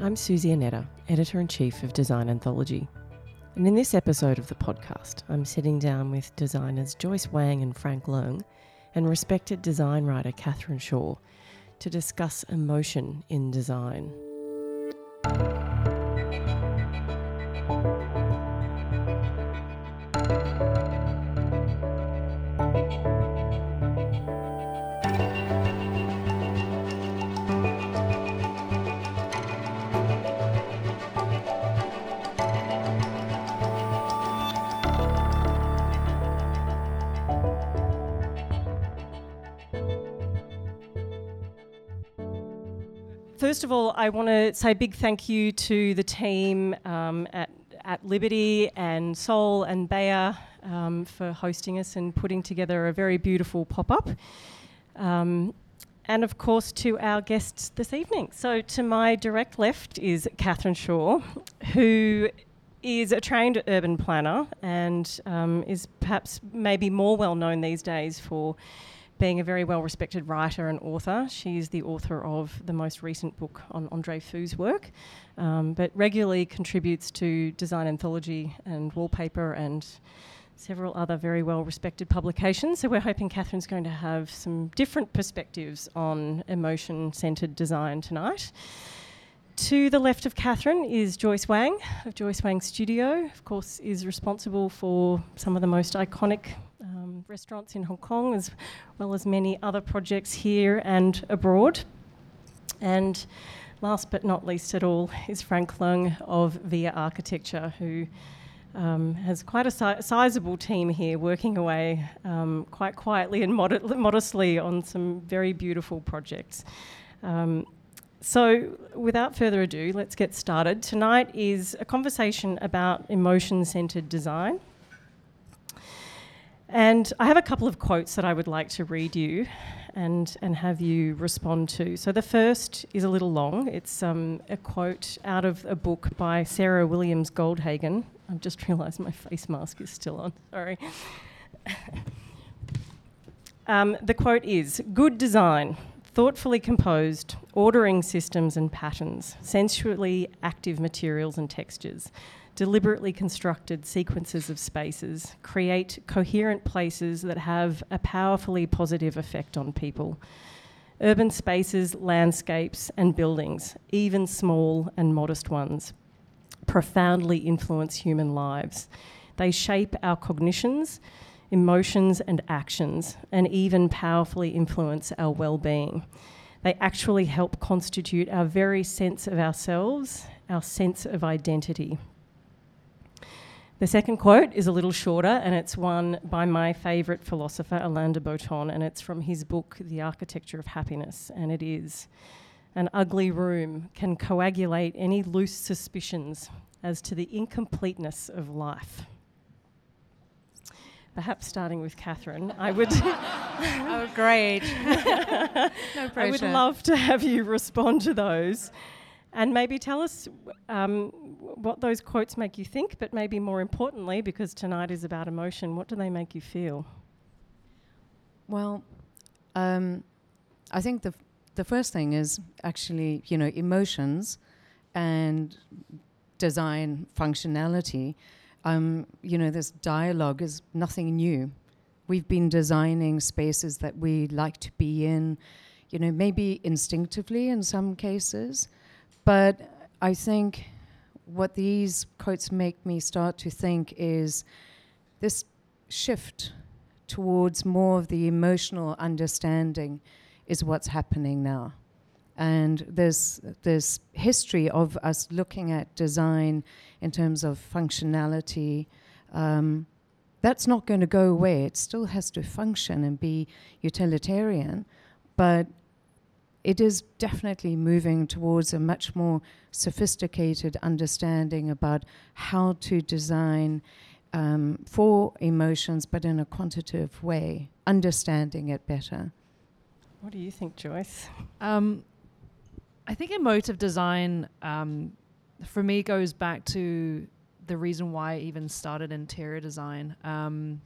I'm Suzy Annetta, Editor in Chief of Design Anthology. And in this episode of the podcast, I'm sitting down with designers Joyce Wang and Frank Leung and respected design writer Catherine Shaw to discuss emotion in design. First of all, I want to say a big thank you to the team um, at, at Liberty and Soul and Bayer um, for hosting us and putting together a very beautiful pop up. Um, and of course, to our guests this evening. So, to my direct left is Catherine Shaw, who is a trained urban planner and um, is perhaps maybe more well known these days for being a very well respected writer and author. She's the author of the most recent book on Andre Fu's work, um, but regularly contributes to Design Anthology and Wallpaper and several other very well respected publications. So we're hoping Catherine's going to have some different perspectives on emotion centered design tonight. To the left of Catherine is Joyce Wang of Joyce Wang Studio, of course, is responsible for some of the most iconic restaurants in Hong Kong, as well as many other projects here and abroad. And last but not least at all is Frank Leung of Via Architecture, who um, has quite a si- sizable team here working away um, quite quietly and mod- modestly on some very beautiful projects. Um, so, without further ado, let's get started. Tonight is a conversation about emotion centered design. And I have a couple of quotes that I would like to read you and, and have you respond to. So, the first is a little long. It's um, a quote out of a book by Sarah Williams Goldhagen. I've just realised my face mask is still on. Sorry. um, the quote is Good design thoughtfully composed, ordering systems and patterns, sensually active materials and textures, deliberately constructed sequences of spaces, create coherent places that have a powerfully positive effect on people. Urban spaces, landscapes, and buildings, even small and modest ones, profoundly influence human lives. They shape our cognitions emotions, and actions, and even powerfully influence our well being. They actually help constitute our very sense of ourselves, our sense of identity. The second quote is a little shorter, and it's one by my favourite philosopher, Alain de Botton, and it's from his book, The Architecture of Happiness. And it is An ugly room can coagulate any loose suspicions as to the incompleteness of life perhaps starting with Catherine, I would. oh, great. no pressure. I would love to have you respond to those. And maybe tell us um, what those quotes make you think, but maybe more importantly, because tonight is about emotion, what do they make you feel? Well, um, I think the, f- the first thing is actually, you know, emotions and design functionality um, you know, this dialogue is nothing new. We've been designing spaces that we like to be in, you know, maybe instinctively in some cases, but I think what these quotes make me start to think is this shift towards more of the emotional understanding is what's happening now. And there's this history of us looking at design in terms of functionality. Um, that's not going to go away. It still has to function and be utilitarian, but it is definitely moving towards a much more sophisticated understanding about how to design um, for emotions, but in a quantitative way, understanding it better. What do you think, Joyce? Um, I think emotive design um, for me goes back to the reason why I even started interior design. Um,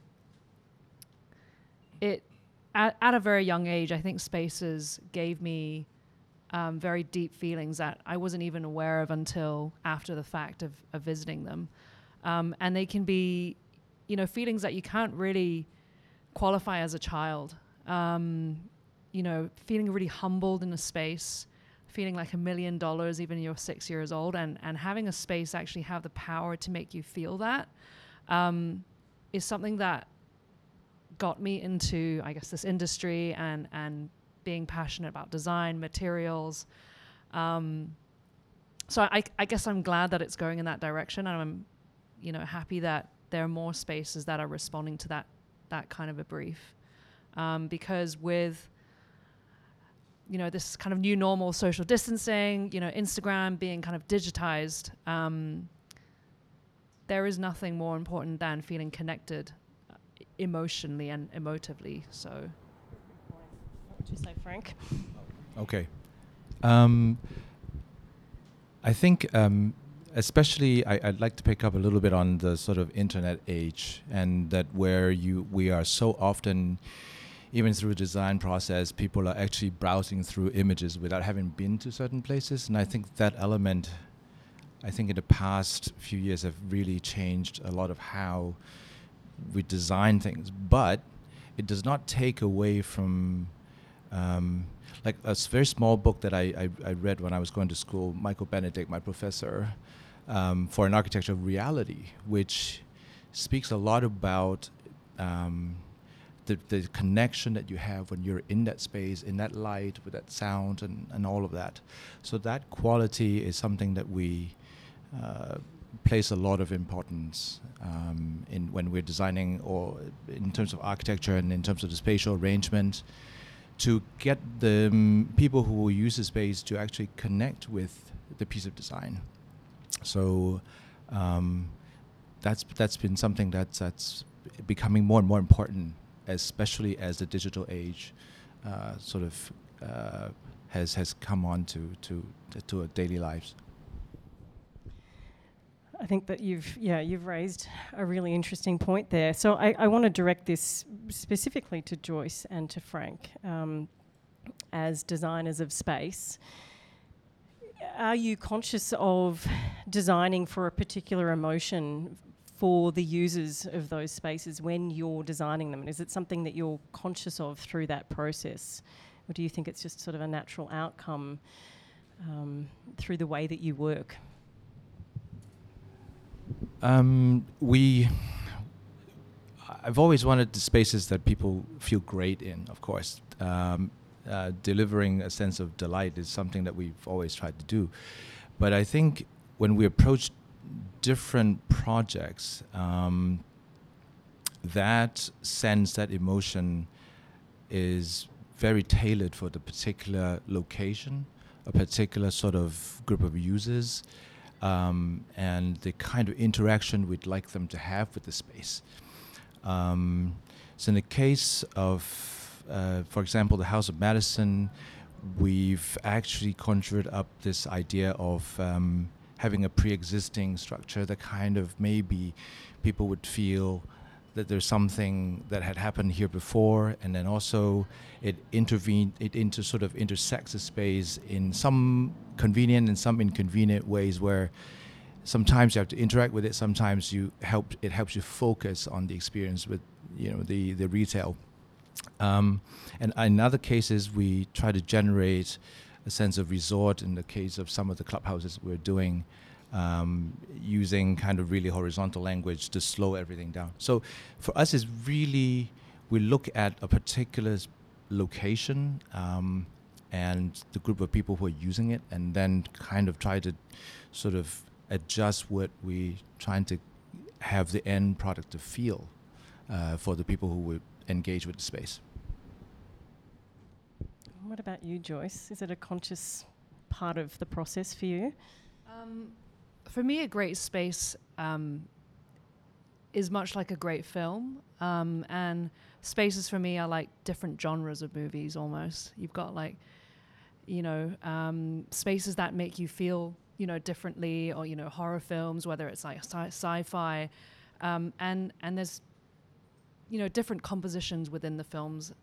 it at, at a very young age, I think spaces gave me um, very deep feelings that I wasn't even aware of until after the fact of, of visiting them. Um, and they can be, you know, feelings that you can't really qualify as a child. Um, you know, feeling really humbled in a space, feeling like a million dollars even you're six years old, and, and having a space actually have the power to make you feel that um, is something that got me into, I guess, this industry and, and being passionate about design, materials. Um, so I, I guess I'm glad that it's going in that direction, and I'm, you know, happy that there are more spaces that are responding to that that kind of a brief, um, because with you know this kind of new normal social distancing, you know, Instagram being kind of digitized, um, there is nothing more important than feeling connected emotionally and emotively. So, What would you say, Frank? Okay. Um, I think, um, especially, I, would like to pick up a little bit on the sort of internet age, and that where you we are so often, even through the design process, people are actually browsing through images without having been to certain places, and I think that element, I think in the past few years have really changed a lot of how we design things, but it does not take away from um, like a very small book that I, I, I, read when I was going to school, Michael Benedikt, my professor, um, for an architecture of reality, which speaks a lot about um, the, the connection that you have when you're in that space, in that light, with that sound, and, and all of that. So that quality is something that we uh, place a lot of importance um, in when we're designing, or in terms of architecture and in terms of the spatial arrangement to get the um, people who will use the space to actually connect with the piece of design. So um, that's that's been something that's that's becoming more and more important, especially as the digital age uh, sort of uh, has has come on to to to our daily lives. I think that you've yeah you've raised a really interesting point there. So I, I want to direct this specifically to Joyce and to Frank um, as designers of space. Are you conscious of designing for a particular emotion for the users of those spaces when you're designing them? And is it something that you're conscious of through that process, or do you think it's just sort of a natural outcome um, through the way that you work? Um, we. I've always wanted the spaces that people feel great in. Of course, um, uh, delivering a sense of delight is something that we've always tried to do. But I think when we approach different projects, um, that sense, that emotion, is very tailored for the particular location, a particular sort of group of users um, and the kind of interaction we'd like them to have with the space. Um, so, in the case of, uh, for example, the House of Madison, we've actually conjured up this idea of um, having a pre existing structure that kind of maybe people would feel that there's something that had happened here before, and then also it intervened, it into sort of intersects the space in some convenient and some inconvenient ways where sometimes you have to interact with it, sometimes you help it helps you focus on the experience with you know the the retail. Um, and in other cases, we try to generate a sense of resort. In the case of some of the clubhouses we're doing um, using kind of really horizontal language to slow everything down. So for us, it's really we look at a particular location um, and the group of people who are using it, and then kind of try to sort of adjust what we're trying to have the end product to feel uh, for the people who would engage with the space. What about you, Joyce? Is it a conscious part of the process for you? Um, for me, a great space um, is much like a great film. Um, and spaces for me are like different genres of movies almost. You've got like, you know, um, spaces that make you feel, you know, differently, or you know, horror films, whether it's like sci- fi um, and and there's, you know, different compositions within the films,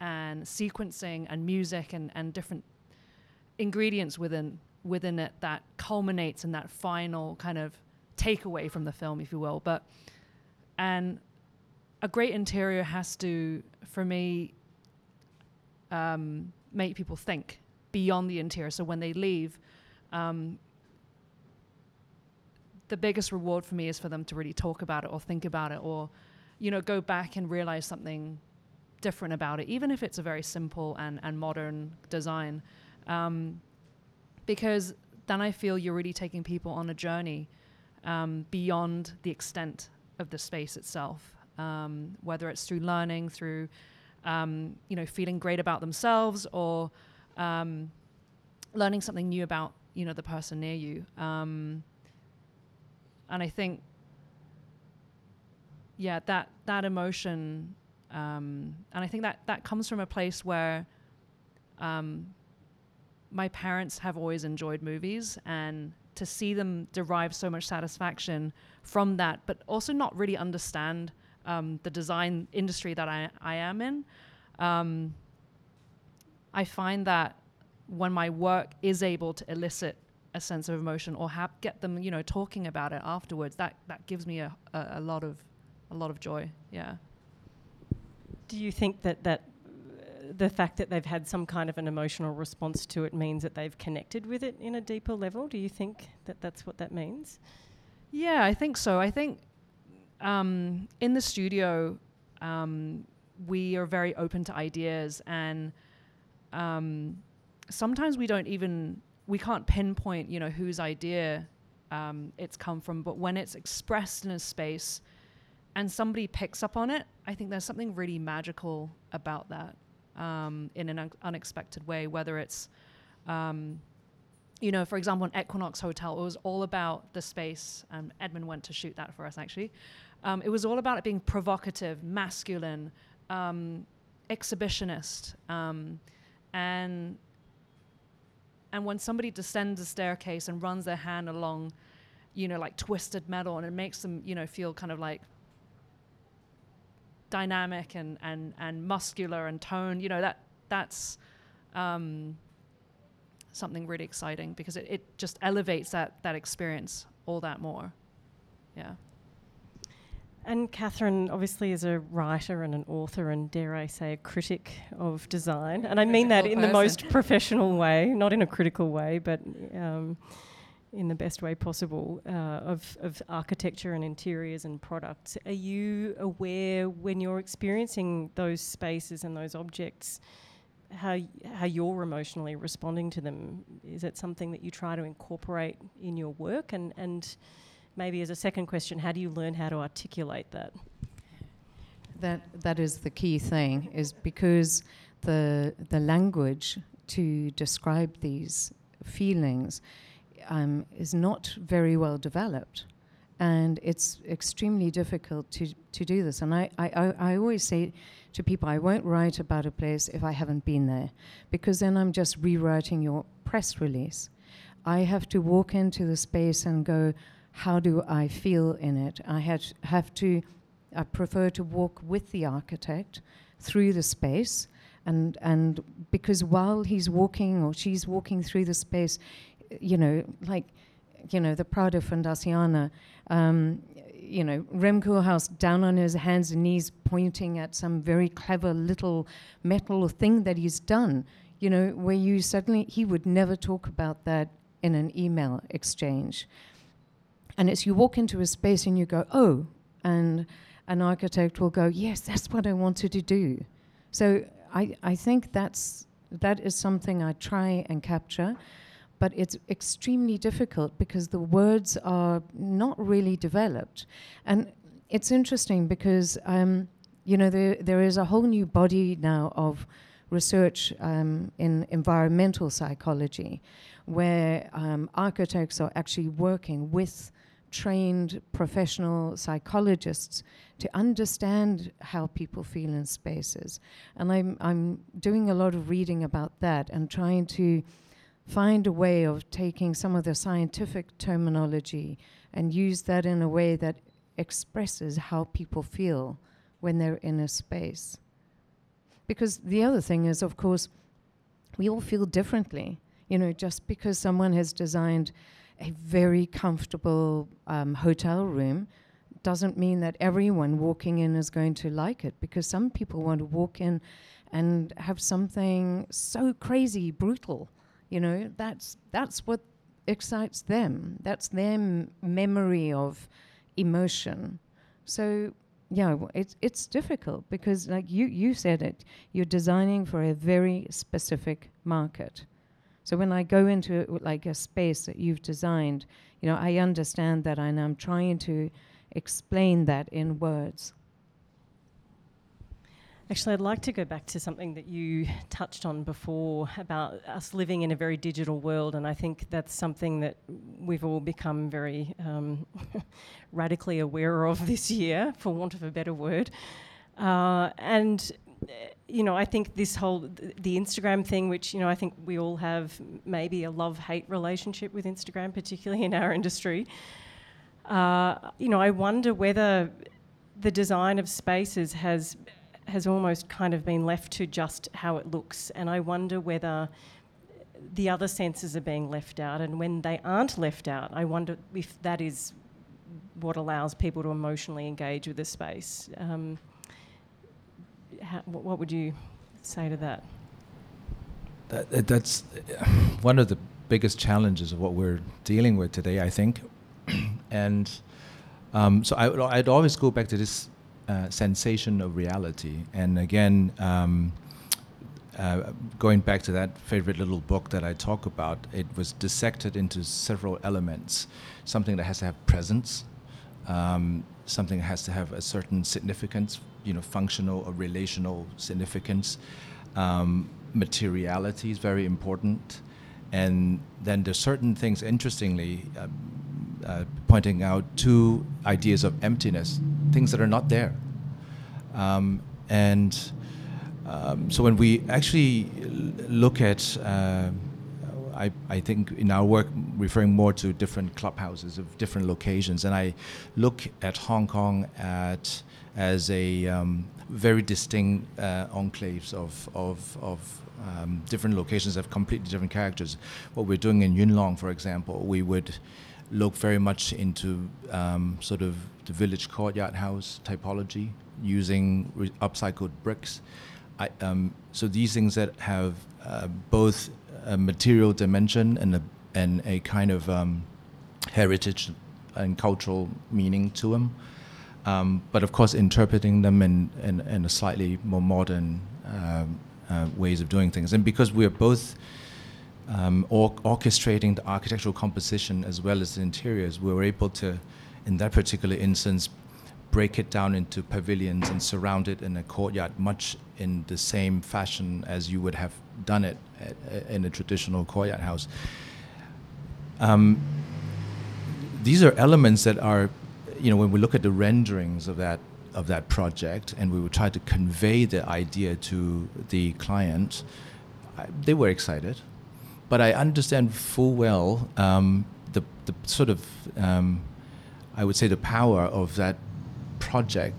and sequencing and music and and different ingredients within within it that culminates in that final kind of takeaway from the film, if you will. But and a great interior has to, for me, um, make people think beyond the interior. So when they leave, um, the biggest reward for me is for them to really talk about it or think about it or, you know, go back and realize something different about it, even if it's a very simple and, and modern design. Um, because then I feel you're really taking people on a journey um, beyond the extent of the space itself, um, whether it's through learning, through um, you know feeling great about themselves, or um, learning something new about you know the person near you. Um, and I think, yeah, that that emotion, um, and I think that that comes from a place where my parents have always enjoyed movies and to see them derive so much satisfaction from that, but also not really understand um, the design industry that I, I am in. Um, I find that when my work is able to elicit a sense of emotion or have, get them, you know, talking about it afterwards, that, that gives me a, a, a lot of a lot of joy. Yeah. Do you think that that the fact that they've had some kind of an emotional response to it means that they've connected with it in a deeper level. Do you think that that's what that means? Yeah, I think so. I think um, in the studio, um, we are very open to ideas, and um, sometimes we don't even we can't pinpoint, you know, whose idea um, it's come from. But when it's expressed in a space, and somebody picks up on it, I think there's something really magical about that um, in an un- unexpected way, whether it's, um, you know, for example, an Equinox Hotel, it was all about the space. Um, Edmund went to shoot that for us, actually. Um, it was all about it being provocative, masculine, um, exhibitionist, um, and and when somebody descends a staircase and runs their hand along, you know, like twisted metal, and it makes them, you know, feel kind of like dynamic and, and, and muscular and tone you know, that that's um, something really exciting because it, it just elevates that, that experience all that more. Yeah. And Catherine, obviously, is a writer and an author, and dare I say, a critic of design. And I mean that in person. the most professional way, not in a critical way, but um, in the best way possible uh, of, of architecture and interiors and products. Are you aware when you're experiencing those spaces and those objects, how, how you're emotionally responding to them? Is it something that you try to incorporate in your work? And, and maybe as a second question, how do you learn how to articulate that? That, that is the key thing, is because the, the language to describe these feelings um, is not very well developed. And it's extremely difficult to, to do this. And I, I, I always say to people, I won't write about a place if I haven't been there, because then I'm just rewriting your press release. I have to walk into the space and go, how do I feel in it? I had, have to, I prefer to walk with the architect through the space. And, and because while he's walking or she's walking through the space, you know, like, you know, the Prada Fondazione, um, you know, Rem Koolhaas down on his hands and knees pointing at some very clever little metal thing that he's done, you know, where you suddenly, he would never talk about that in an email exchange. And it's you walk into a space and you go, oh, and an architect will go, yes, that's what I wanted to do. So I, I think that's, that is something I try and capture but it's extremely difficult because the words are not really developed. And it's interesting because, um, you know, there, there is a whole new body now of research um, in environmental psychology where um, architects are actually working with trained professional psychologists to understand how people feel in spaces. And I'm, I'm doing a lot of reading about that and trying to find a way of taking some of the scientific terminology and use that in a way that expresses how people feel when they're in a space. Because the other thing is, of course, we all feel differently. You know, just because someone has designed a very comfortable um, hotel room doesn't mean that everyone walking in is going to like it because some people want to walk in and have something so crazy brutal you know? That's that's what excites them. That's their m- memory of emotion. So yeah it's it's difficult because like you you said it you're designing for a very specific market so when i go into like a space that you've designed you know i understand that and i'm trying to explain that in words Actually, I'd like to go back to something that you touched on before about us living in a very digital world, and I think that's something that we've all become very um, radically aware of this year, for want of a better word. Uh, and you know, I think this whole the Instagram thing, which you know, I think we all have maybe a love-hate relationship with Instagram, particularly in our industry. Uh, you know, I wonder whether the design of spaces has has almost kind of been left to just how it looks. And I wonder whether the other senses are being left out. And when they aren't left out, I wonder if that is what allows people to emotionally engage with the space. Um, how, what, would you say to that? That, that- that's uh, one of the biggest challenges of what we're dealing with today, I think. and um, so I, would- I'd always go back to this uh, sensation of reality. And again, um, uh, going back to that favorite little book that I talk about, it was dissected into several elements. Something that has to have presence, um, something that has to have a certain significance, you know, functional or relational significance. Um, materiality is very important. And then there's certain things, interestingly, um, uh, pointing out two ideas of emptiness, things that are not there. Um, and um, so when we actually look at, uh, I, I think in our work, referring more to different clubhouses of different locations, and I look at Hong Kong at as a um, very distinct uh, enclaves of, of, of um, different locations have completely different characters. What we're doing in Yuen Long, for example, we would look very much into um, sort of the village courtyard house typology using re- upcycled bricks. I, um, so these things that have uh, both a material dimension and a, and a kind of um, heritage and cultural meaning to them. Um, but of course, interpreting them in, in, in a slightly more modern um, uh, ways of doing things. And because we're both um, or, orchestrating the architectural composition as well as the interiors, we were able to, in that particular instance, break it down into pavilions and surround it in a courtyard, much in the same fashion as you would have done it at, in a traditional courtyard house. Um, these are elements that are, you know, when we look at the renderings of that of that project, and we would try to convey the idea to the client, I, they were excited but I understand full well um, the, the sort of, um, I would say, the power of that project.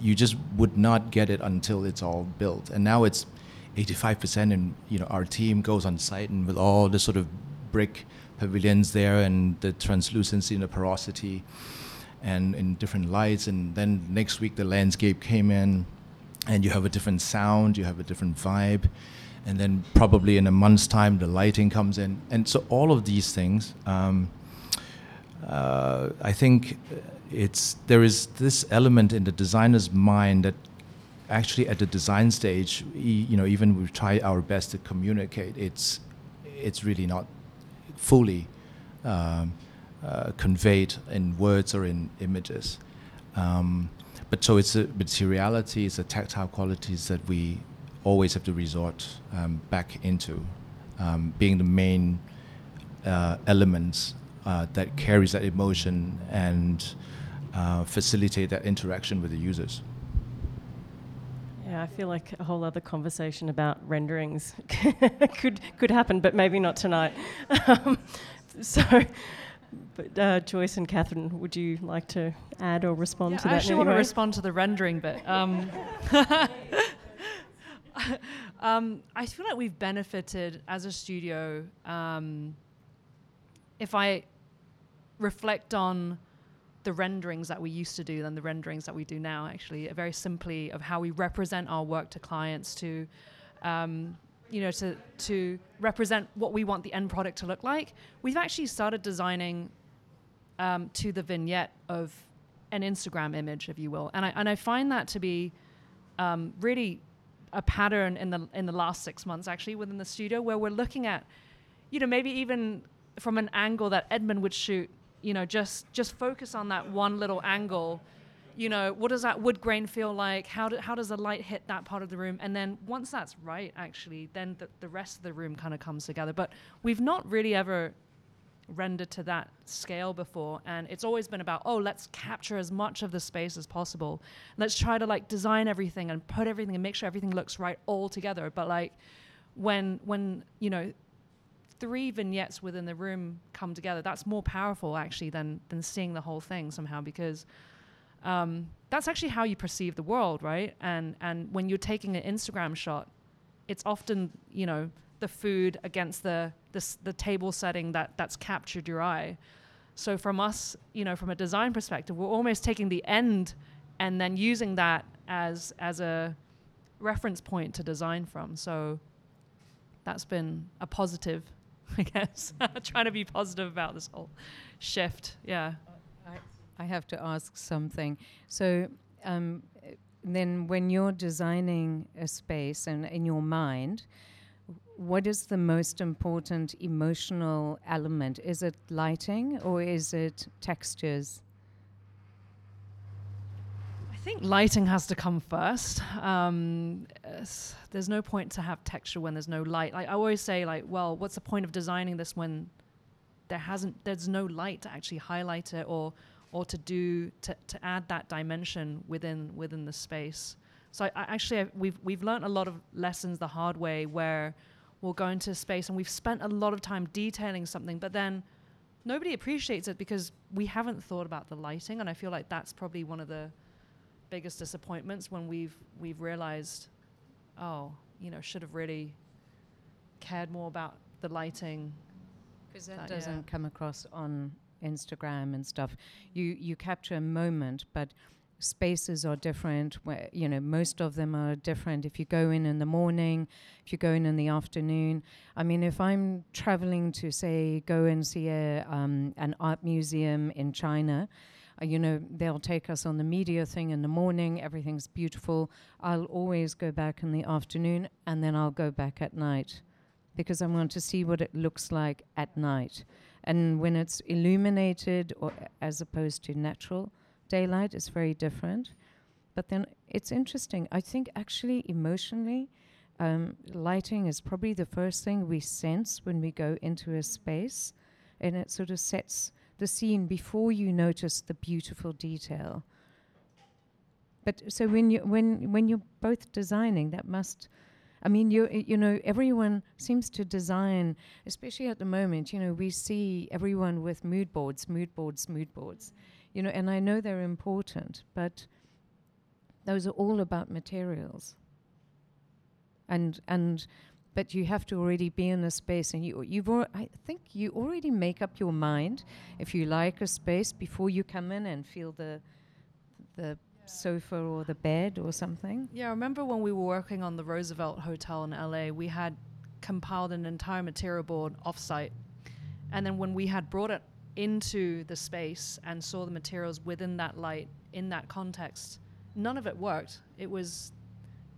You just would not get it until it's all built, and now it's 85%. And you know, our team goes on site and with all the sort of brick pavilions there, and the translucency and the porosity, and in different lights. And then next week the landscape came in, and you have a different sound, you have a different vibe and then probably in a month's time the lighting comes in and so all of these things um, uh, i think it's there is this element in the designer's mind that actually at the design stage you know even we try our best to communicate it's it's really not fully um, uh, conveyed in words or in images um, but so it's the materiality it's the tactile qualities that we always have to resort um, back into um, being the main uh, elements uh, that carries that emotion and uh, facilitate that interaction with the users. Yeah, I feel like a whole other conversation about renderings could could happen, but maybe not tonight. Um, so, but uh, Joyce and Catherine, would you like to add or respond Yeah, to I that? actually in want to respond to the rendering bit. Um, Um, I feel like we've benefited as a studio. Um, if I reflect on the renderings that we used to do than the renderings that we do now, actually, very simply of how we represent our work to clients, to um, you know, to to represent what we want the end product to look like. We've actually started designing um, to the vignette of an Instagram image, if you will, and I and I find that to be um, really a pattern in the in the last six months actually within the studio where we're looking at, you know, maybe even from an angle that Edmund would shoot, you know, just just focus on that one little angle. You know, what does that wood grain feel like? How, do, how does the light hit that part of the room? And then once that's right, actually, then the, the rest of the room kind of comes together. But we've not really ever rendered to that scale before and it's always been about oh let's capture as much of the space as possible let's try to like design everything and put everything and make sure everything looks right all together but like when when you know three vignettes within the room come together that's more powerful actually than than seeing the whole thing somehow because um, that's actually how you perceive the world right and and when you're taking an instagram shot it's often you know the food against the, the, the table setting that, that's captured your eye. So from us, you know, from a design perspective, we're almost taking the end and then using that as as a reference point to design from. So that's been a positive, I guess. Trying to be positive about this whole shift. Yeah. I, have to ask something. So um, then, when you're designing a space and in your mind, what is the most important emotional element? Is it lighting or is it textures? I think lighting has to come first. Um, there's no point to have texture when there's no light. Like I always say, like, well, what's the point of designing this when there hasn't, there's no light to actually highlight it or or to do to, to add that dimension within within the space. So I, I actually I, we've we've learned a lot of lessons the hard way where we'll go into space and we've spent a lot of time detailing something, but then nobody appreciates it because we haven't thought about the lighting. And I feel like that's probably one of the biggest disappointments when we've we've realized, oh, you know, should have really cared more about the lighting. Because that, that, doesn't yeah. come across on Instagram and stuff. You you capture a moment, but spaces are different where you know most of them are different if you go in in the morning if you go in in the afternoon i mean if i'm traveling to say go and see a, um, an art museum in china uh, you know they'll take us on the media thing in the morning everything's beautiful i'll always go back in the afternoon and then i'll go back at night because i want to see what it looks like at night and when it's illuminated or as opposed to natural daylight is very different. But then it's interesting. I think actually emotionally, um, lighting is probably the first thing we sense when we go into a space, and it sort of sets the scene before you notice the beautiful detail. But so when you when when you're both designing, that must I mean, you you know, everyone seems to design, especially at the moment. You know, we see everyone with mood boards, mood boards, mood boards you know, and I know they're important, but those are all about materials. And and but you have to already be in a space, and you you've al- I think you already make up your mind if you like a space before you come in and feel the the sofa or the bed or something. Yeah, I remember when we were working on the Roosevelt Hotel in LA, we had compiled an entire material board offsite. And then when we had brought it into the space and saw the materials within that light in that context, none of it worked. It was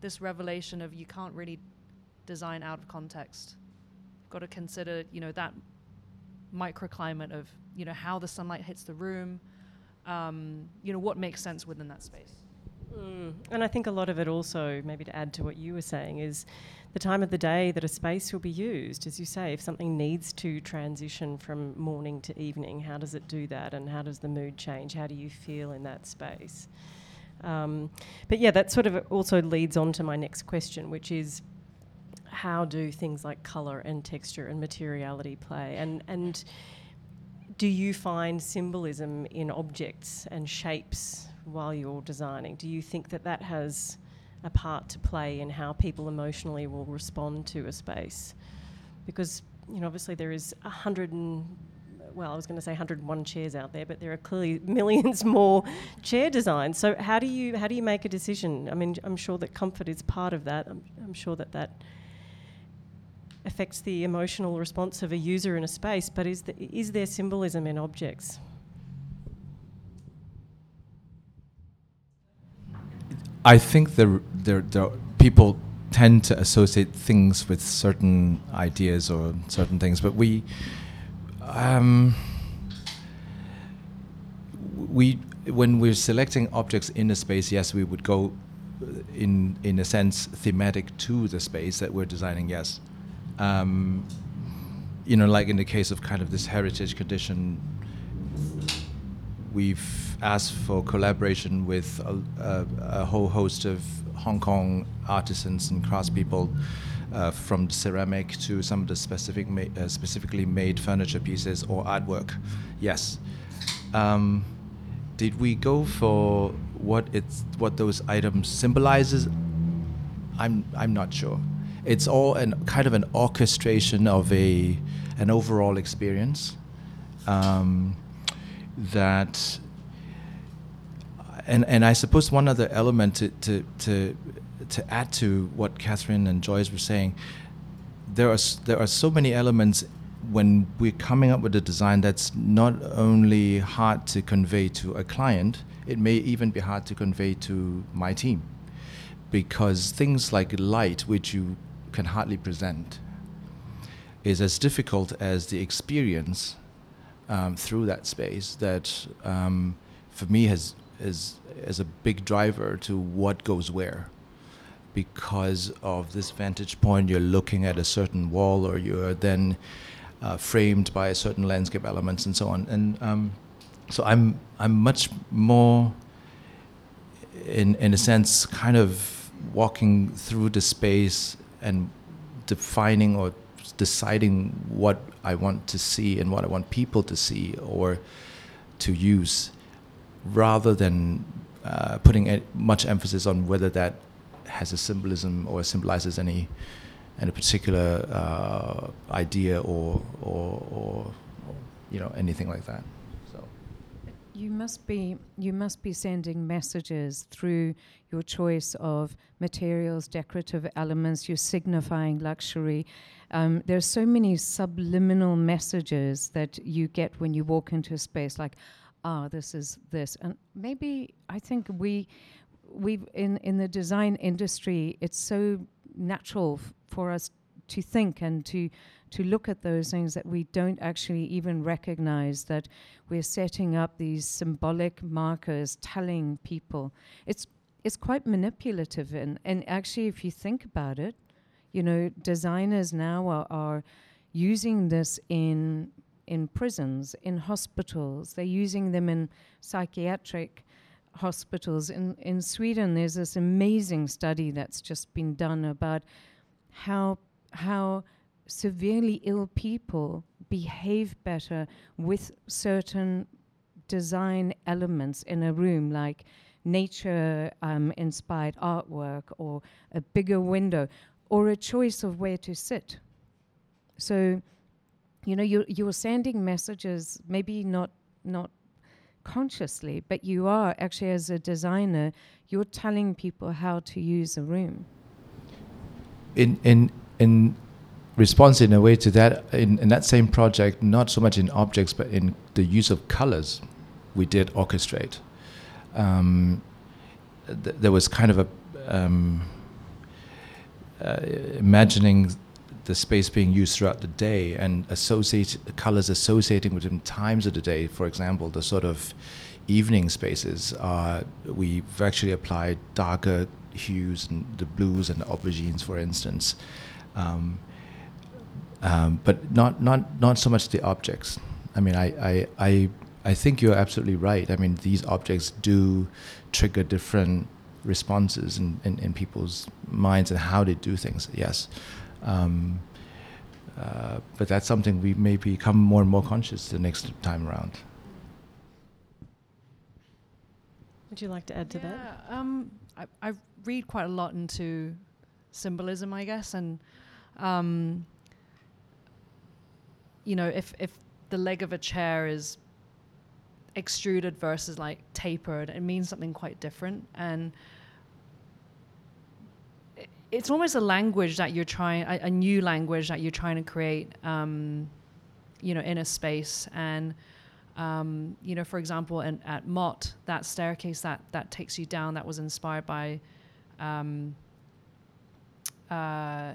this revelation of you can't really design out of context. You've got to consider, you know, that microclimate of, you know, how the sunlight hits the room, um, you know, what makes sense within that space. Mm. And I think a lot of it also, maybe to add to what you were saying, is the time of the day that a space will be used. As you say, if something needs to transition from morning to evening, how does it do that? And how does the mood change? How do you feel in that space? Um, but yeah, that sort of also leads on to my next question, which is how do things like colour and texture and materiality play? And, and do you find symbolism in objects and shapes while you're designing? Do you think that that has a part to play in how people emotionally will respond to a space, because you know obviously there is a hundred and well, I was going to say 101 chairs out there, but there are clearly millions more chair designs. So how do you how do you make a decision? I mean, I'm sure that comfort is part of that. I'm, I'm sure that that affects the emotional response of a user in a space. But is the, is there symbolism in objects? I think there, there, there people tend to associate things with certain ideas or certain things, but we, um, we when we're selecting objects in a space, yes, we would go in in a sense thematic to the space that we're designing. Yes, um, you know, like in the case of kind of this heritage condition, we've asked for collaboration with a, a, a whole host of Hong Kong artisans and craftspeople, uh, from ceramic to some of the specific ma- uh, specifically made furniture pieces or artwork. Yes. Um, did we go for what it's what those items symbolizes? I'm I'm not sure. It's all an kind of an orchestration of a an overall experience um, that and and I suppose one other element to to to, to add to what Catherine and Joyce were saying, there are there are so many elements when we're coming up with a design that's not only hard to convey to a client, it may even be hard to convey to my team, because things like light, which you can hardly present, is as difficult as the experience um, through that space that um, for me has is is a big driver to what goes where. Because of this vantage point you're looking at a certain wall or you're then uh, framed by a certain landscape elements and so on. And um, so I'm I'm much more in in a sense kind of walking through the space and defining or deciding what I want to see and what I want people to see or to use rather than uh, putting much emphasis on whether that has a symbolism or symbolizes any any particular uh, idea or or or you know anything like that. You must be you must be sending messages through your choice of materials, decorative elements. You're signifying luxury. Um, there's so many subliminal messages that you get when you walk into a space, like, ah, this is this, and maybe I think we we in in the design industry, it's so natural f- for us to think and to to look at those things that we don't actually even recognize that we're setting up these symbolic markers telling people. It's it's quite manipulative and and actually if you think about it you know designers now are, are using this in in prisons in hospitals. They're using them in psychiatric hospitals. In in Sweden there's this amazing study that's just been done about how how severely ill people behave better with certain design elements in a room, like nature um, inspired artwork or a bigger window or a choice of where to sit. So, you know, you're, you're sending messages, maybe not, not consciously, but you are actually, as a designer, you're telling people how to use a room. in in in response in a way to that in, in that same project not so much in objects but in the use of colors we did orchestrate. Um, th- there was kind of a um, uh, imagining the space being used throughout the day and associate colors associating with different times of the day. For example the sort of evening spaces uh, we've actually applied darker hues and the blues and the aubergines for instance. Um, um, but not, not, not so much the objects. I mean, I, I, I, I think you're absolutely right. I mean, these objects do trigger different responses in, in, in people's minds and how they do things, yes. Um, uh, but that's something we may become more and more conscious the next time around. Would you like to add to that? Yeah, um, I, I read quite a lot into symbolism, I guess, and um, you know, if if the leg of a chair is extruded versus like tapered, it means something quite different, and it's almost a language that you're trying, a, a new language that you're trying to create, um, you know, in a space and. Um, you know, for example, in, at Mott, that staircase that that takes you down, that was inspired by um, uh,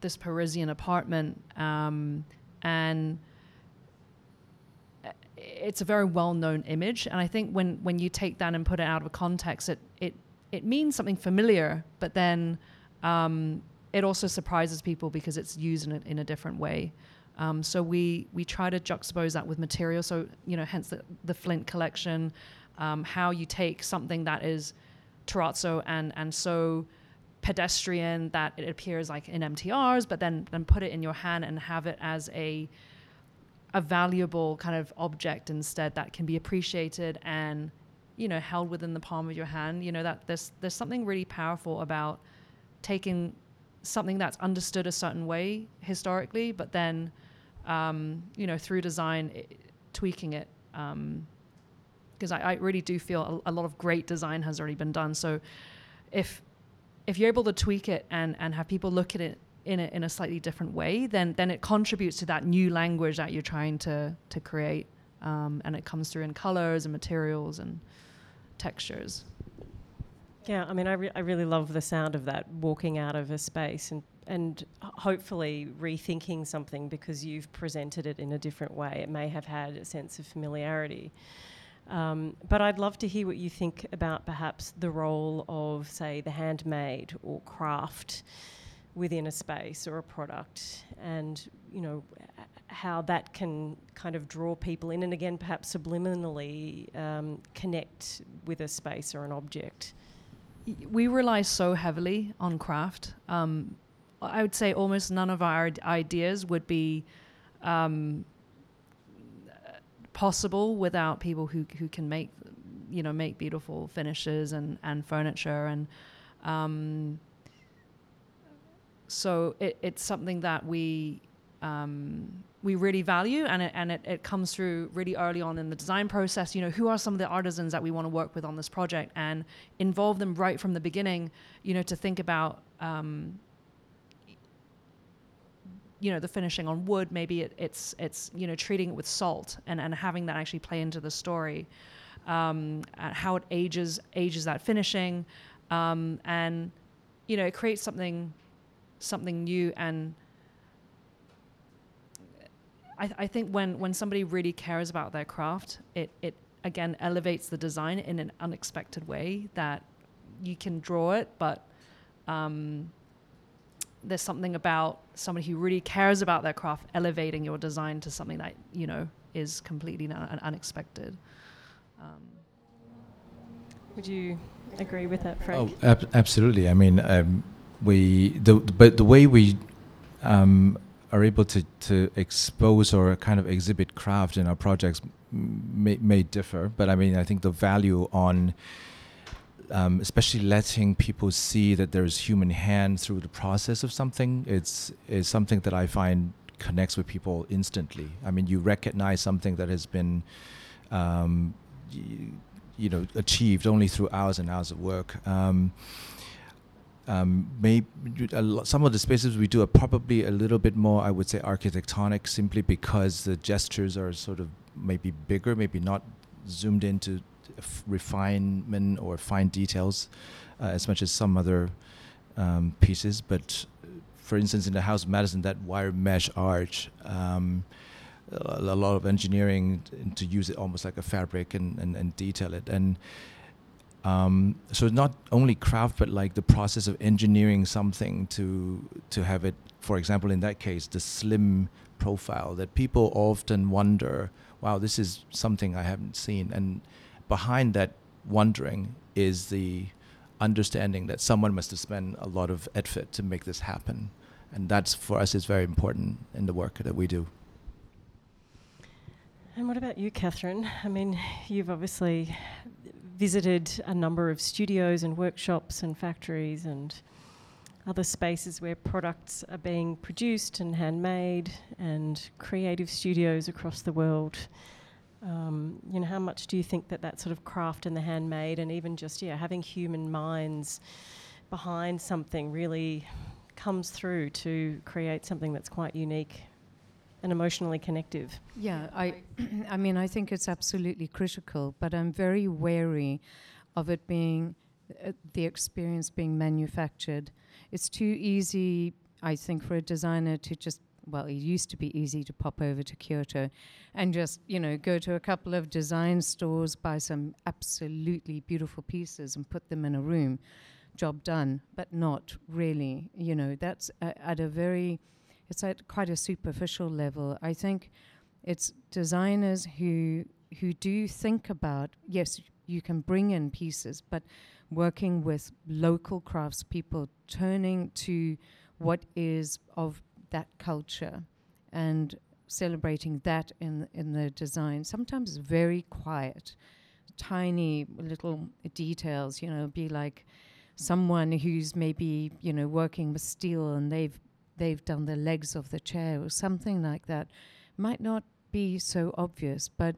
this Parisian apartment, um, and it's a very well-known image. And I think when when you take that and put it out of context, it it it means something familiar, but then um, it also surprises people because it's used in a, in a different way. Um, so we we try to juxtapose that with material. So you know, hence the, the Flint collection, um, how you take something that is terrazzo and and so pedestrian that it appears like in MTRs, but then then put it in your hand and have it as a a valuable kind of object instead that can be appreciated and you know held within the palm of your hand. You know that there's there's something really powerful about taking something that's understood a certain way historically, but then um, you know through design it, tweaking it. because I, I, really do feel a, a lot of great design has already been done. So if if you're able to tweak it and, and have people look at it in a, in a slightly different way, then then it contributes to that new language that you're trying to to create, um, and it comes through in colors and materials and textures. Yeah, I mean, I, re- I really love the sound of that walking out of a space and and hopefully rethinking something because you've presented it in a different way. It may have had a sense of familiarity. Um, but I'd love to hear what you think about perhaps the role of, say, the handmade or craft within a space or a product, and you know how that can kind of draw people in, and again, perhaps subliminally um, connect with a space or an object. We rely so heavily on craft. Um, I would say almost none of our ideas would be um, possible without people who who can make you know make beautiful finishes and and furniture and um, so it, it's something that we um, we really value and it, and it, it comes through really early on in the design process. You know who are some of the artisans that we want to work with on this project and involve them right from the beginning you know to think about um, you know the finishing on wood maybe it, it's it's you know treating it with salt and and having that actually play into the story um, how it ages ages that finishing um, and you know it creates something something new and I, I think when when somebody really cares about their craft it it again elevates the design in an unexpected way that you can draw it but um, there's something about somebody who really cares about their craft elevating your design to something that you know is completely un- unexpected. Um, Would you agree with that, Frank? Oh, ab- absolutely. I mean, um, we the but the way we um, are able to to expose or kind of exhibit craft in our projects may, may differ, but I mean, I think the value on um, especially letting people see that there's human hand through the process of something it's is something that I find connects with people instantly. I mean, you recognize something that has been, um, you, you, know, achieved only through hours and hours of work. Um, um, maybe some of the spaces we do are probably a little bit more, I would say, architectonic, simply because the gestures are sort of maybe bigger, maybe not zoomed into refinement or fine details uh, as much as some other um, pieces. But for instance, in the House of Madison, that wire mesh arch, um, a, lot of engineering to use it almost like a fabric and, and, and detail it. And um, so not only craft, but like the process of engineering something to to have it. For example, in that case, the slim profile that people often wonder, wow, this is something I haven't seen, and behind that wondering is the understanding that someone must have spent a lot of effort to make this happen. And that's for us is very important in the work that we do. And what about you, Catherine? I mean, you've obviously visited a number of studios and workshops and factories and other spaces where products are being produced and handmade and creative studios across the world. Um, you know, how much do you think that that sort of craft and the handmade and even just, yeah, having human minds behind something really comes through to create something that's quite unique and emotionally connective? Yeah, I, I mean, I think it's absolutely critical, but I'm very wary of it being uh, the experience being manufactured. It's too easy, I think, for a designer to just well, it used to be easy to pop over to Kyoto and just, you know, go to a couple of design stores, buy some absolutely beautiful pieces and put them in a room. Job done, but not really. You know, that's at a very, it's at quite a superficial level. I think it's designers who who do think about yes, you can bring in pieces, but working with local craftspeople, turning to what is of that culture and celebrating that in in the design. Sometimes very quiet, tiny little details. You know, be like someone who's maybe you know working with steel and they've they've done the legs of the chair or something like that. Might not be so obvious, but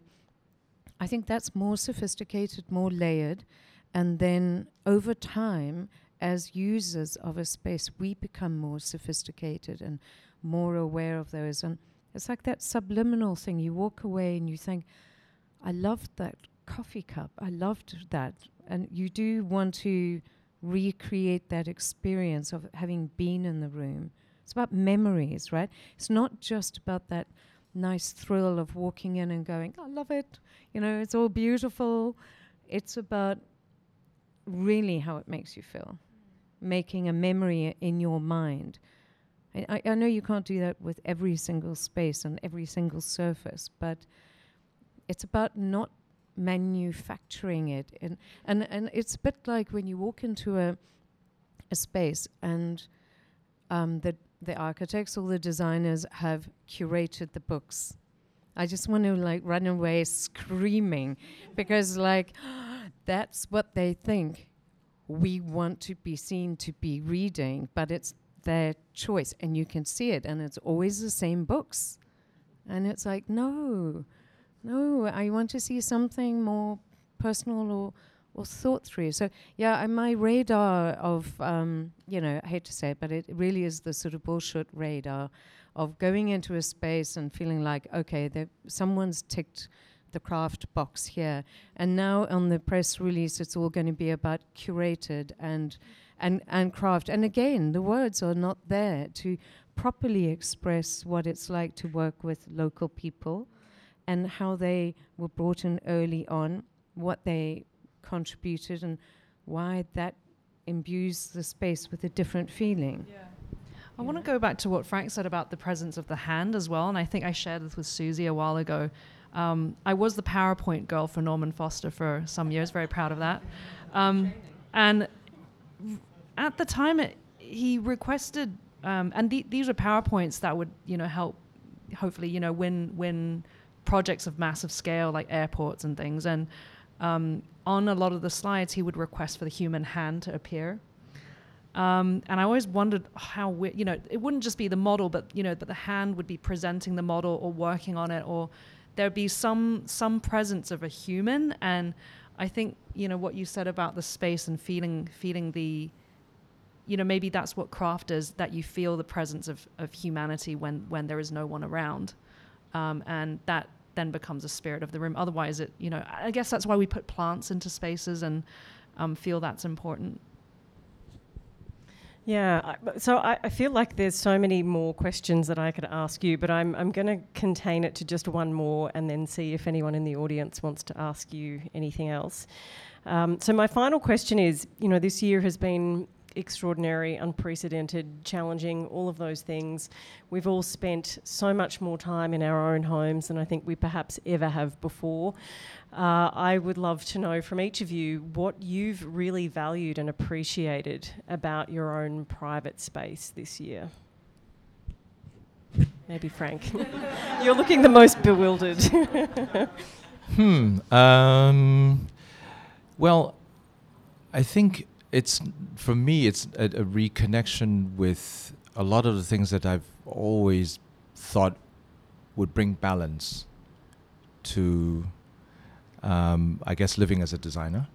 I think that's more sophisticated, more layered, and then over time as users of a space, we become more sophisticated and more aware of those. And it's like that subliminal thing. You walk away and you think, I loved that coffee cup. I loved that. And you do want to recreate that experience of having been in the room. It's about memories, right? It's not just about that nice thrill of walking in and going, I love it. You know, it's all beautiful. It's about really how it makes you feel making a memory in your mind. I, I know you can't do that with every single space and every single surface, but it's about not manufacturing it. And, and, and it's a bit like when you walk into a, a space and um, the, the architects or the designers have curated the books. I just want to like run away screaming because like that's what they think we want to be seen to be reading, but it's their choice and you can see it and it's always the same books. And it's like, no, no, I want to see something more personal or, or thought through. So, yeah, my radar of, um, you know, I hate to say it, but it really is the sort of bullshit radar of going into a space and feeling like, okay, someone's ticked the craft box here. And now on the press release, it's all going to be about curated and, and, and craft. And again, the words are not there to properly express what it's like to work with local people and how they were brought in early on, what they contributed, and why that imbues the space with a different feeling. Yeah. I want to go back to what Frank said about the presence of the hand as well, and I think I shared this with Suzy a while ago. Um, I was the PowerPoint girl for Norman Foster for some years, very proud of that. Um, and at the time, it, he requested, um, and th- these are PowerPoints that would, you know, help, hopefully, you know, win win projects of massive scale like airports and things. And um, on a lot of the slides, he would request for the human hand to appear. Um, and I always wondered how we, you know, it wouldn't just be the model, but you know, that the hand would be presenting the model or working on it, or there'd be some some presence of a human. And I think you know what you said about the space and feeling feeling the you know maybe that's what craft is that you feel the presence of, of humanity when when there is no one around. Um, and that then becomes a spirit of the room. Otherwise it you know I guess that's why we put plants into spaces and um, feel that's important yeah, so I, I, feel like there's so many more questions that I could ask you, but I'm, I'm going to contain it to just one more and then see if anyone in the audience wants to ask you anything else. Um, so, my final question is you know, this year has been extraordinary, unprecedented, challenging, all of those things. We've all spent so much more time in our own homes than I think we perhaps ever have before. Uh, I would love to know from each of you what you've really valued and appreciated about your own private space this year. Maybe Frank. You're looking the most bewildered. hmm. Um, Well, I think it's for me it's a, a reconnection with a lot of the things that I've always thought would bring balance to, um, I guess, living as a designer.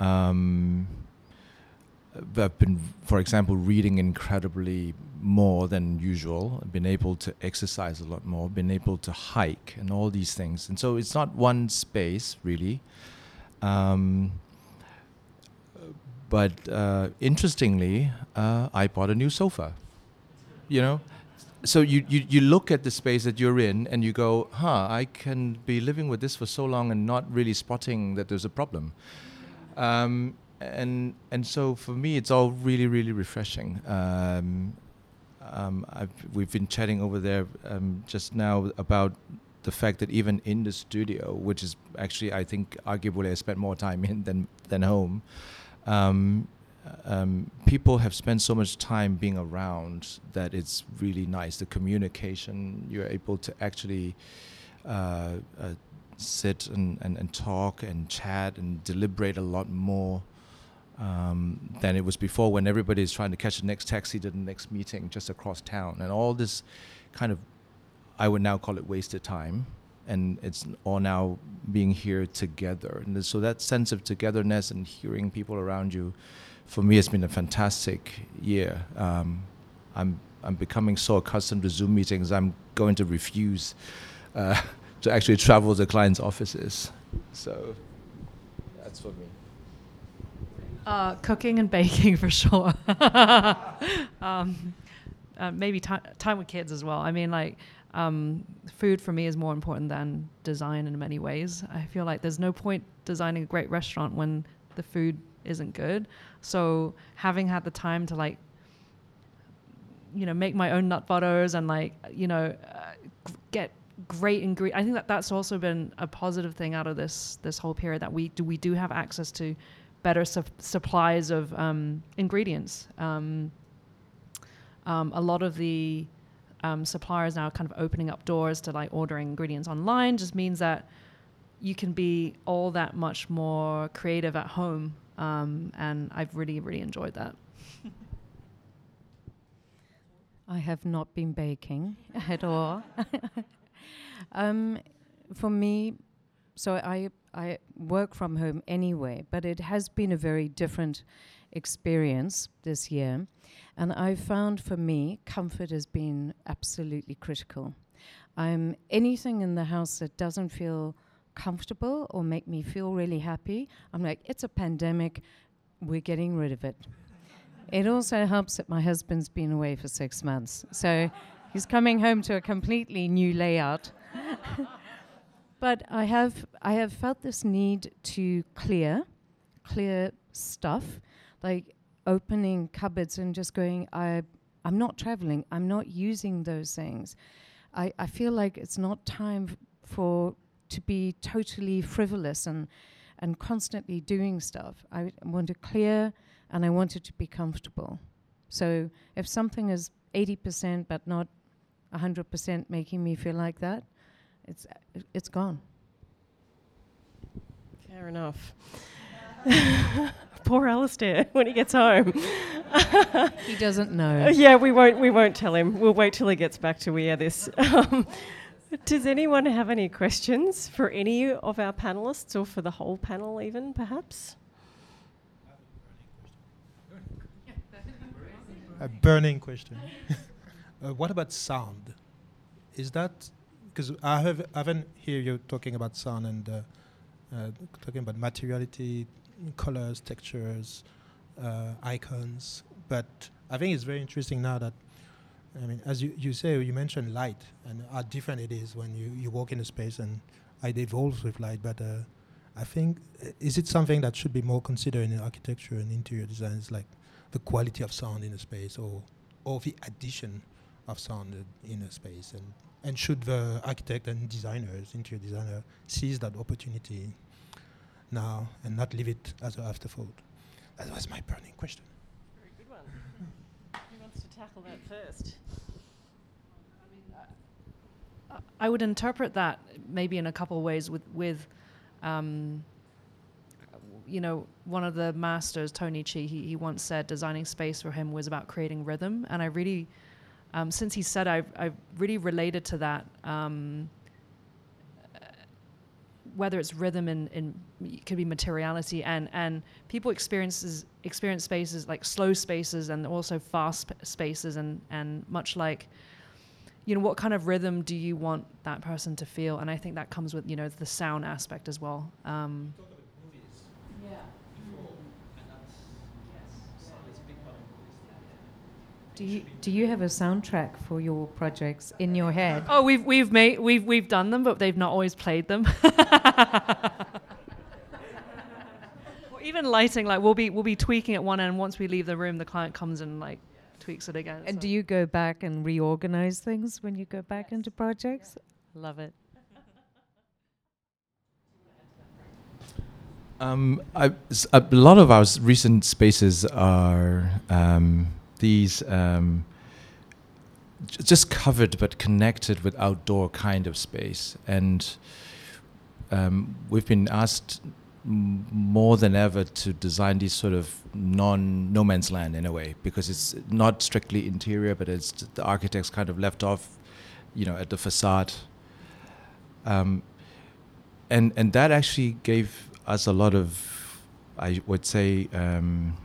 Um, I've been, for example, reading incredibly more than usual. I've been able to exercise a lot more, been able to hike, and all these things. And so it's not one space really. Um, but uh, interestingly, uh, I bought a new sofa. You know, so you, you you look at the space that you're in and you go, huh, I can be living with this for so long and not really spotting that there's a problem. Um, and and so for me, it's all really really refreshing. Um, um, we've been chatting over there um, just now about the fact that even in the studio, which is actually I think arguably I spent more time in than than home, um, um, people have spent so much time being around that it's really nice. The communication you're able to actually uh, uh, sit and, and, and talk and chat and deliberate a lot more. Um, than it was before when everybody is trying to catch the next taxi to the next meeting just across town and all this kind of I would now call it wasted time. And it's all now being here together. And so that sense of togetherness and hearing people around you, for me, has been a fantastic year. Um, I'm, I'm becoming so accustomed to Zoom meetings, I'm going to refuse uh, to actually travel to clients' offices. So that's for me. Uh, cooking and baking for sure. um, uh, maybe time time with kids as well. I mean, like um, food for me is more important than design in many ways. I feel like there's no point designing a great restaurant when the food isn't good. So having had the time to like, you know, make my own nut butters and like, you know, uh, g- get great ingredients. I think that that's also been a positive thing out of this this whole period that we do we do have access to better su- supplies of um, ingredients. Um, um, a lot of the um, suppliers now kind of opening up doors to like ordering ingredients online just means that you can be all that much more creative at home. Um, and I've really, really enjoyed that. I have not been baking at all. um, for me, so I I work from home anyway, but it has been a very different experience this year. And I found for me, comfort has been absolutely critical. I'm anything in the house that doesn't feel comfortable or make me feel really happy, I'm like, it's a pandemic, we're getting rid of it. it also helps that my husband's been away for six months. So he's coming home to a completely new layout. but I have, I have felt this need to clear, clear stuff like opening cupboards and just going, I, I'm not traveling, I'm not using those things. I, I feel like it's not time f- for to be totally frivolous and and constantly doing stuff. I want to clear and I want it to be comfortable. So if something is 80% but not 100% making me feel like that, it's it's gone. Fair enough. Poor Alistair when he gets home. he doesn't know. Yeah, we won't. We won't tell him. We'll wait till he gets back to hear this. Um, does anyone have any questions for any of our panelists, or for the whole panel, even perhaps? A burning question. uh, what about sound? Is that because I have I haven't hear you talking about sound and uh, uh, talking about materiality, colors, textures, uh, icons. But I think it's very interesting now that, I mean, as you, you say, you mentioned light and how different it is when you, you walk in a space and it evolves with light. But uh, I think, uh, is it something that should be more considered in architecture and interior design? Like the quality of sound in a space or, or the addition of sound in a space. And, and should the architect and designers, interior designer, seize that opportunity now and not leave it as an afterthought? That was my burning question. Very good one. Who wants to tackle that first? I mean I I would interpret that maybe in a couple of ways with with um, you know, one of the masters, Tony Chi, he, he once said designing space for him was about creating rhythm. And I really, um, since he said, I've, I've really related to that. Um, whether it's rhythm and, and it could be materiality and, and people experiences experience spaces like slow spaces and also fast spaces and, and much like you know what kind of rhythm do you want that person to feel? And i think that comes with you know the sound aspect as well um, Do you, do you have a soundtrack for your projects in your head? oh we've we've made we've we've done them but they've not always played them or even lighting like we'll be we'll be tweaking at one end once we leave the room the client comes and like tweaks it again And so- do you go back and reorganize things when you go back into projects? Love it. Um, I, s- a lot of our recent spaces are um, these um, just covered but connected with outdoor kind of space, and um, we've been asked more than ever to design these sort of non no man's land in a way because it's not strictly interior, but it's the architects kind of left off, you know, at the facade. Um, and and that actually gave us a lot of, I would say, um,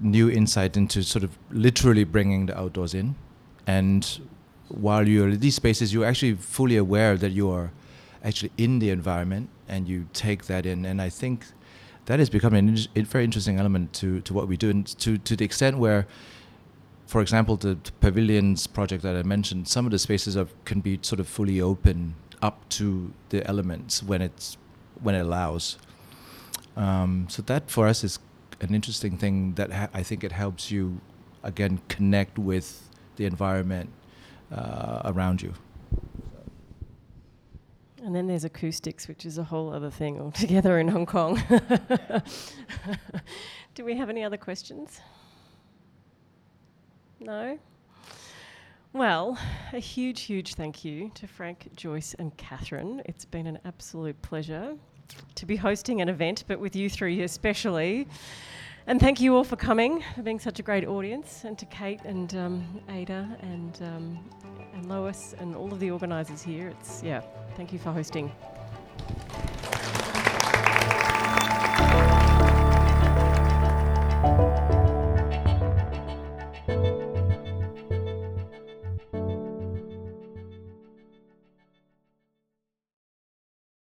new insight into sort of literally bringing the outdoors in, and while you're in these spaces, you're actually fully aware that you are actually in the environment and you take that in. And I think that has become in- a very interesting element to, to what we do, and to to the extent where, for example, the, the pavilions project that I mentioned, some of the spaces are, can be sort of fully open up to the elements when it's when it allows. Um, so that for us is an interesting thing that ha- I think it helps you again connect with the environment uh, around you. And then there's acoustics, which is a whole other thing altogether in Hong Kong. Do we have any other questions? No? Well, a huge, huge thank you to Frank, Joyce, and Catherine. It's been an absolute pleasure to be hosting an event, but with you three especially. And thank you all for coming, for being such a great audience, and to Kate and um, Ada and, um, and Lois and all of the organisers here. It's, yeah, thank you for hosting.